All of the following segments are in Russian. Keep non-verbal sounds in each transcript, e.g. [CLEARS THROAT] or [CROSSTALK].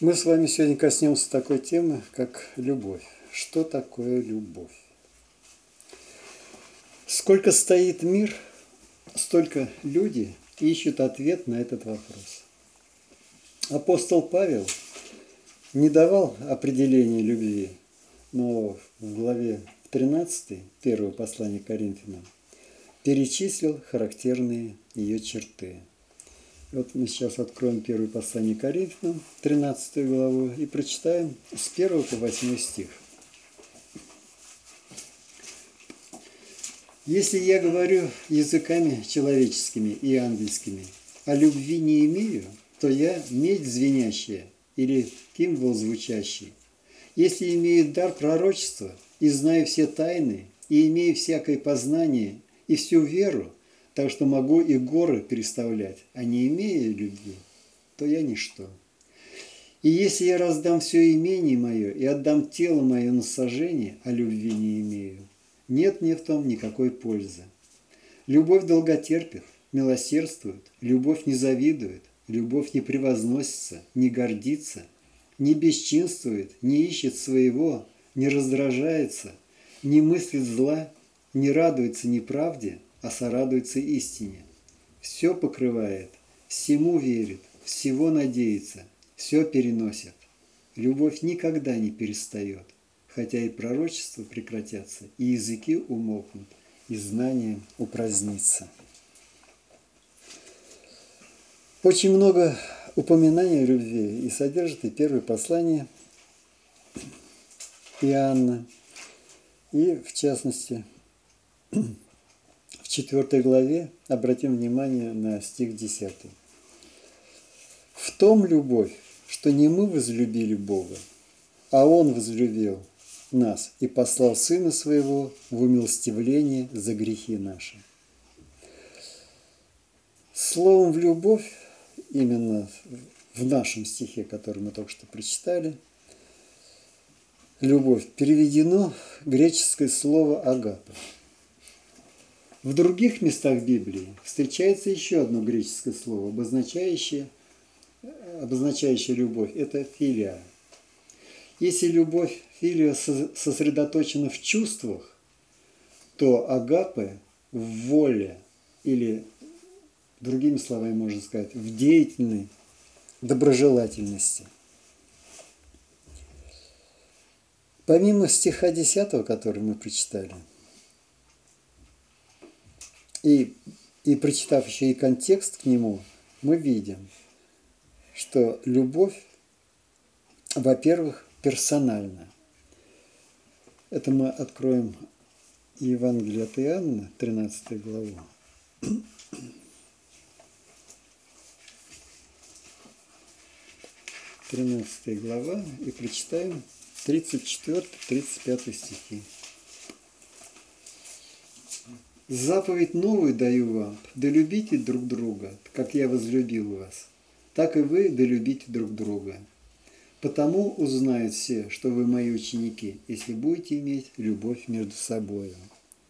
Мы с вами сегодня коснемся такой темы, как любовь. Что такое любовь? Сколько стоит мир, столько люди ищут ответ на этот вопрос. Апостол Павел не давал определения любви, но в главе 13, первого послания Коринфянам, перечислил характерные ее черты – вот мы сейчас откроем первое послание Коринфянам, 13 главу, и прочитаем с 1 по 8 стих. Если я говорю языками человеческими и ангельскими, а любви не имею, то я медь звенящая или кимвол звучащий. Если имею дар пророчества и знаю все тайны, и имею всякое познание и всю веру, так что могу и горы переставлять, а не имея любви, то я ничто. И если я раздам все имение мое и отдам тело мое на сожжение, а любви не имею, нет мне в том никакой пользы. Любовь долготерпит, милосердствует, любовь не завидует, любовь не превозносится, не гордится, не бесчинствует, не ищет своего, не раздражается, не мыслит зла, не радуется неправде – а сорадуется истине. Все покрывает, всему верит, всего надеется, все переносит. Любовь никогда не перестает, хотя и пророчества прекратятся, и языки умолкнут, и знание упразднится. Очень много упоминаний о любви и содержит и первое послание Иоанна, и в частности четвертой главе обратим внимание на стих 10. «В том любовь, что не мы возлюбили Бога, а Он возлюбил нас и послал Сына Своего в умилостивление за грехи наши». Словом «в любовь» именно в нашем стихе, который мы только что прочитали, любовь переведено греческое слово «агапа». В других местах Библии встречается еще одно греческое слово, обозначающее, обозначающее любовь. Это филия. Если любовь, филия сосредоточена в чувствах, то агапе в воле или, другими словами можно сказать, в деятельной доброжелательности. Помимо стиха 10, который мы прочитали – и, и прочитав еще и контекст к нему, мы видим, что любовь, во-первых, персональна. Это мы откроем Евангелие от Иоанна, 13 главу. 13 глава и прочитаем 34-35 стихи. Заповедь новую даю вам, да любите друг друга, как я возлюбил вас, так и вы да любите друг друга. Потому узнают все, что вы мои ученики, если будете иметь любовь между собой.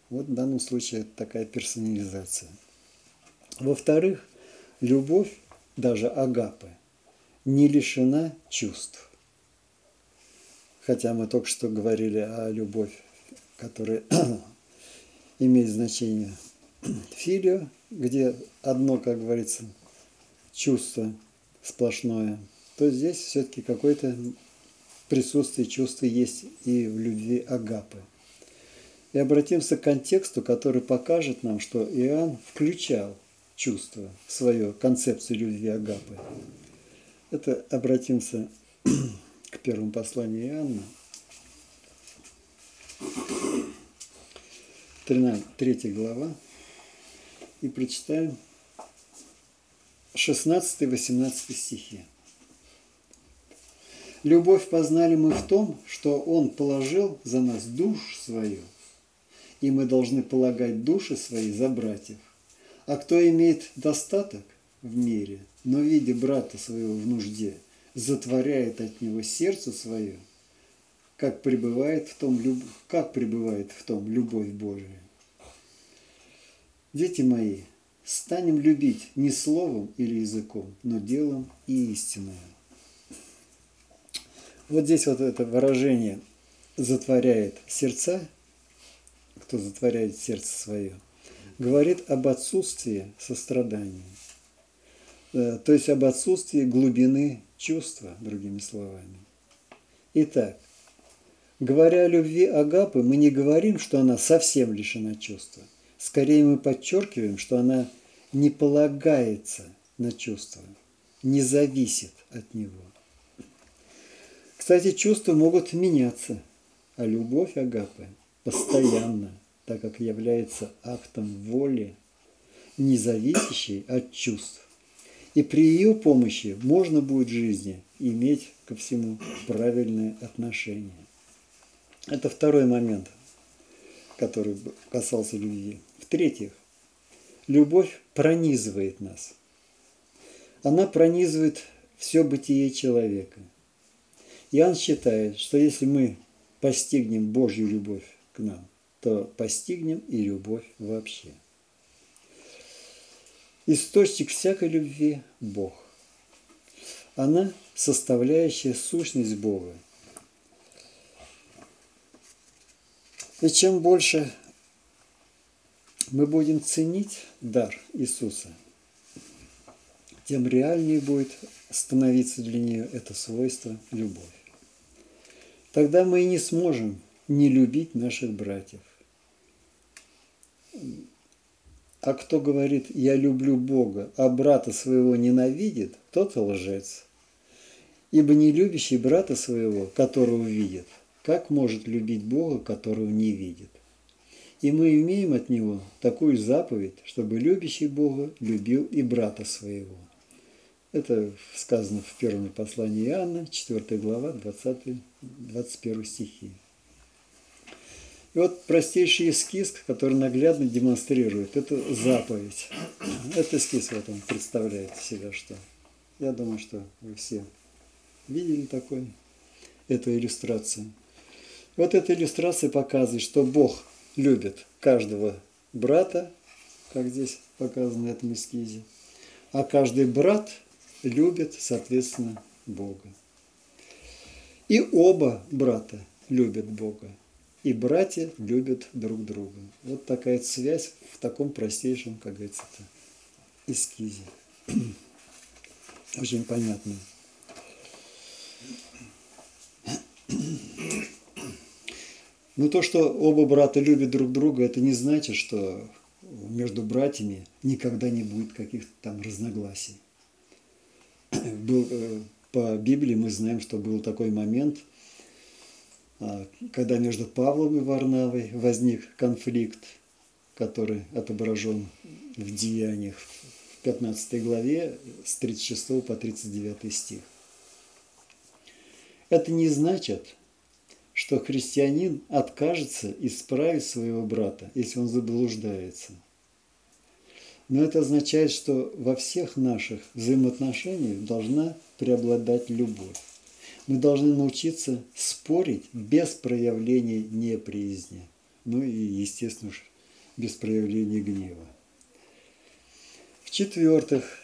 Вот в данном случае это такая персонализация. Во-вторых, любовь, даже агапы, не лишена чувств. Хотя мы только что говорили о любовь, которая имеет значение [CLEARS THROAT] филио, где одно, как говорится, чувство сплошное, то здесь все-таки какое-то присутствие чувства есть и в любви Агапы. И обратимся к контексту, который покажет нам, что Иоанн включал чувство в свою концепцию любви Агапы. Это обратимся [CLEARS THROAT] к первому посланию Иоанна, 13, 3 глава, и прочитаем 16-18 стихи. Любовь познали мы в том, что Он положил за нас душ свою, и мы должны полагать души свои за братьев. А кто имеет достаток в мире, но видя брата своего в нужде, затворяет от него сердце свое – как пребывает в том, как пребывает в том любовь Божия. Дети мои, станем любить не словом или языком, но делом и истиной. Вот здесь вот это выражение затворяет сердца, кто затворяет сердце свое, говорит об отсутствии сострадания. Э, то есть об отсутствии глубины чувства, другими словами. Итак, говоря о любви Агапы, мы не говорим, что она совсем лишена чувства. Скорее мы подчеркиваем, что она не полагается на чувства, не зависит от него. Кстати, чувства могут меняться, а любовь Агапы постоянно, так как является актом воли, не зависящей от чувств. И при ее помощи можно будет в жизни иметь ко всему правильное отношение. Это второй момент, который касался любви. В-третьих, любовь пронизывает нас. Она пронизывает все бытие человека. Иоанн считает, что если мы постигнем Божью любовь к нам, то постигнем и любовь вообще. Источник всякой любви – Бог. Она – составляющая сущность Бога. И чем больше мы будем ценить дар Иисуса, тем реальнее будет становиться для нее это свойство – любовь. Тогда мы и не сможем не любить наших братьев. А кто говорит «я люблю Бога», а брата своего ненавидит, тот лжец. Ибо не любящий брата своего, которого видит, как может любить Бога, которого не видит? И мы имеем от Него такую заповедь, чтобы любящий Бога любил и брата своего. Это сказано в первом послании Иоанна, 4 глава, 20-21 стихи. И вот простейший эскиз, который наглядно демонстрирует эту заповедь. Этот эскиз вот он представляет себя что. Я думаю, что вы все видели такой, эту иллюстрацию. Вот эта иллюстрация показывает, что Бог любит каждого брата, как здесь показано в этом эскизе, а каждый брат любит, соответственно, Бога. И оба брата любят Бога и братья любят друг друга. Вот такая связь в таком простейшем, как говорится, эскизе. Очень понятно. Но то, что оба брата любят друг друга, это не значит, что между братьями никогда не будет каких-то там разногласий. [CLEARS THROAT] Был, э, по Библии мы знаем, что был такой момент – а, когда между Павлом и Варнавой возник конфликт, который отображен в Деяниях в 15 главе с 36 по 39 стих. Это не значит, что христианин откажется исправить своего брата, если он заблуждается. Но это означает, что во всех наших взаимоотношениях должна преобладать любовь. Мы должны научиться спорить без проявления неприязни. Ну и, естественно, без проявления гнева. В-четвертых,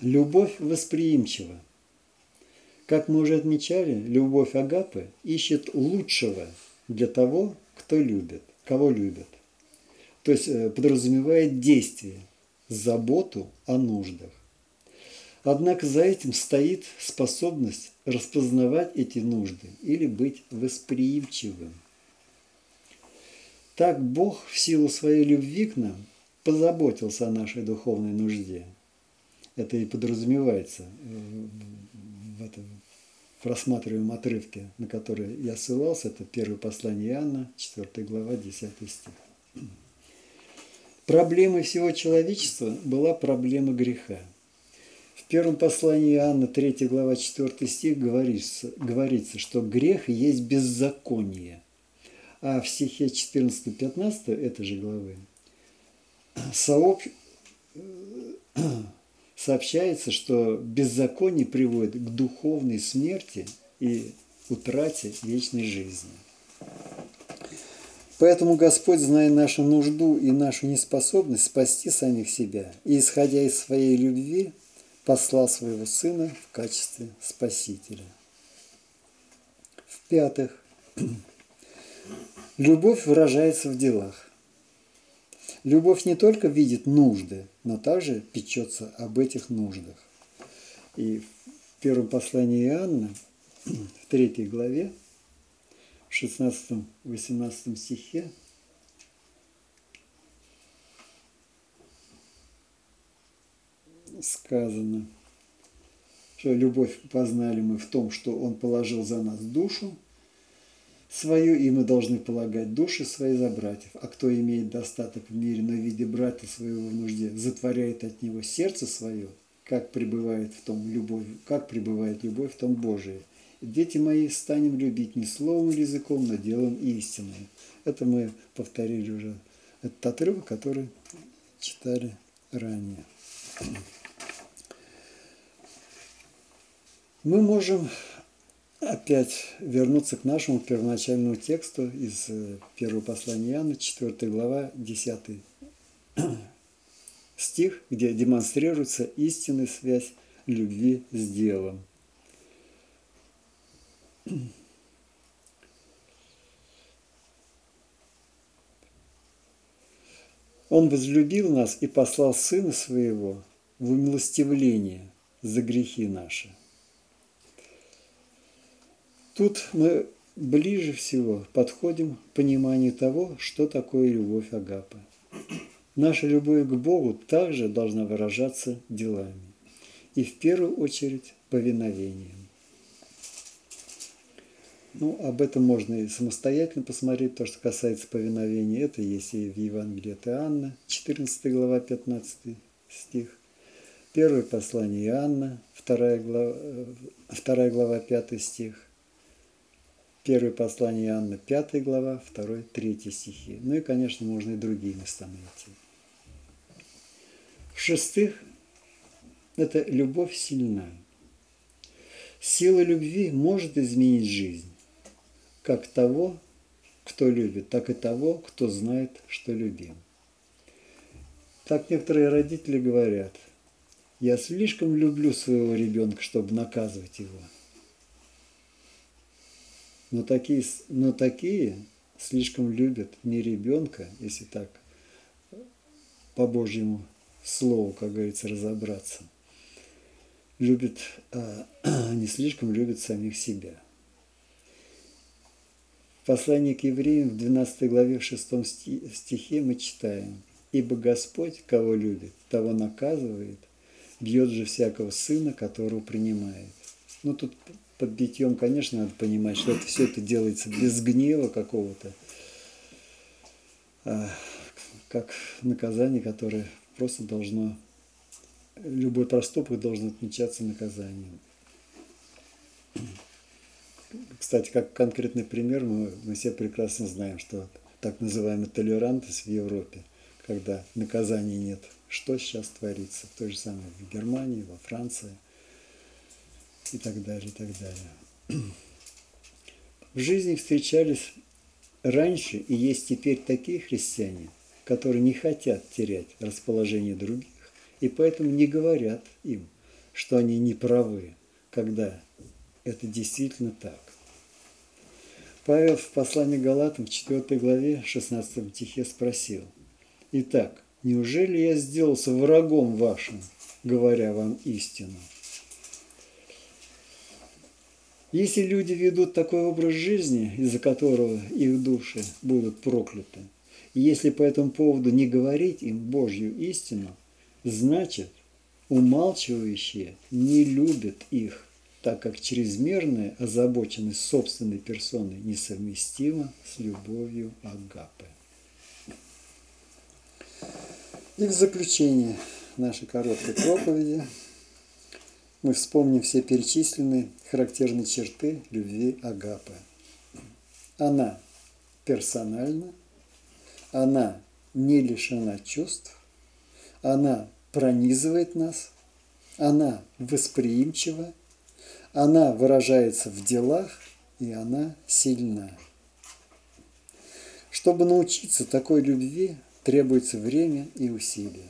любовь восприимчива. Как мы уже отмечали, любовь Агапы ищет лучшего для того, кто любит, кого любит. То есть э, подразумевает действие, заботу о нуждах. Однако за этим стоит способность распознавать эти нужды или быть восприимчивым. Так Бог в силу своей любви к нам позаботился о нашей духовной нужде. Это и подразумевается в этом в рассматриваемом отрывке, на который я ссылался, это первое послание Иоанна, 4 глава, 10 стих. Проблемой всего человечества была проблема греха – в первом послании Иоанна, 3 глава, 4 стих говорится, говорится, что грех есть беззаконие. А в стихе 14-15 этой же главы сооб... сообщается, что беззаконие приводит к духовной смерти и утрате вечной жизни. Поэтому Господь, зная нашу нужду и нашу неспособность спасти самих себя, и исходя из своей любви, послал своего Сына в качестве Спасителя. В-пятых, [CLEARS THROAT] любовь выражается в делах. Любовь не только видит нужды, но также печется об этих нуждах. И в первом послании Иоанна, в третьей главе, в 16-18 стихе, сказано, что любовь познали мы в том, что Он положил за нас душу свою, и мы должны полагать души свои за братьев. А кто имеет достаток в мире, но в виде брата своего в нужде, затворяет от него сердце свое, как пребывает в том любовь, как пребывает любовь в том Божие. Дети мои, станем любить не словом или языком, но делом истинным. Это мы повторили уже этот отрывок, который читали ранее мы можем опять вернуться к нашему первоначальному тексту из э, первого послания Иоанна, 4 глава, 10 [CLEARS THROAT] стих, где демонстрируется истинная связь любви с делом. [CLEARS THROAT] Он возлюбил нас и послал Сына Своего в умилостивление за грехи наши – Тут мы ближе всего подходим к пониманию того, что такое любовь Агапы. Наша любовь к Богу также должна выражаться делами. И в первую очередь повиновением. Ну, об этом можно и самостоятельно посмотреть, то, что касается повиновения. Это есть и в Евангелии от Иоанна, 14 глава, 15 стих. Первое послание Иоанна, 2 глава, 2 глава 5 стих. Первое послание Иоанна, 5 глава, 2, 3 стихи. Ну и, конечно, можно и другие места найти. В-шестых, это любовь сильна. Сила любви может изменить жизнь, как того, кто любит, так и того, кто знает, что любим. Так некоторые родители говорят, я слишком люблю своего ребенка, чтобы наказывать его – но такие, но такие слишком любят не ребенка, если так по Божьему слову, как говорится, разобраться. Любят, а, [CLEARS THROAT] не слишком любят самих себя. В послании к евреям в 12 главе в 6 стихе мы читаем «Ибо Господь, кого любит, того наказывает, бьет же всякого сына, которого принимает». Ну, тут под битьем, конечно, надо понимать, что это все это делается без гнева какого-то, а, как наказание, которое просто должно, любой проступок должен отмечаться наказанием. Кстати, как конкретный пример, мы, мы все прекрасно знаем, что так называемый толерантность в Европе, когда наказаний нет, что сейчас творится? В той же самой в Германии, во Франции – и так далее, и так далее. В жизни встречались раньше и есть теперь такие христиане, которые не хотят терять расположение других и поэтому не говорят им, что они не правы, когда это действительно так. Павел в послании Галатам в 4 главе 16 стихе спросил, «Итак, неужели я сделался врагом вашим, говоря вам истину?» Если люди ведут такой образ жизни, из-за которого их души будут прокляты, и если по этому поводу не говорить им Божью истину, значит, умалчивающие не любят их, так как чрезмерная озабоченность собственной персоной несовместима с любовью Агапы. И в заключение нашей короткой проповеди – мы вспомним все перечисленные характерные черты любви Агапы. Она персональна, она не лишена чувств, она пронизывает нас, она восприимчива, она выражается в делах, и она сильна. Чтобы научиться такой любви, требуется время и усилия.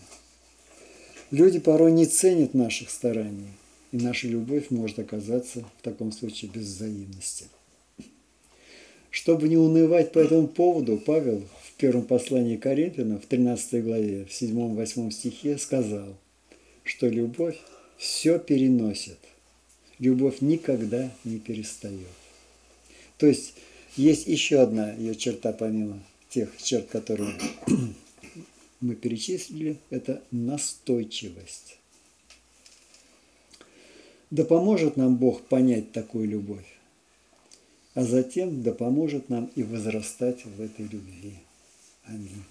Люди порой не ценят наших стараний, и наша любовь может оказаться в таком случае без взаимности. Чтобы не унывать по этому поводу, Павел в первом послании Коринфянам, в 13 главе, в 7-8 стихе сказал, что любовь все переносит. Любовь никогда не перестает. То есть есть еще одна ее черта, помимо тех черт, которые мы перечислили, это настойчивость. Да поможет нам Бог понять такую любовь, а затем да поможет нам и возрастать в этой любви. Аминь.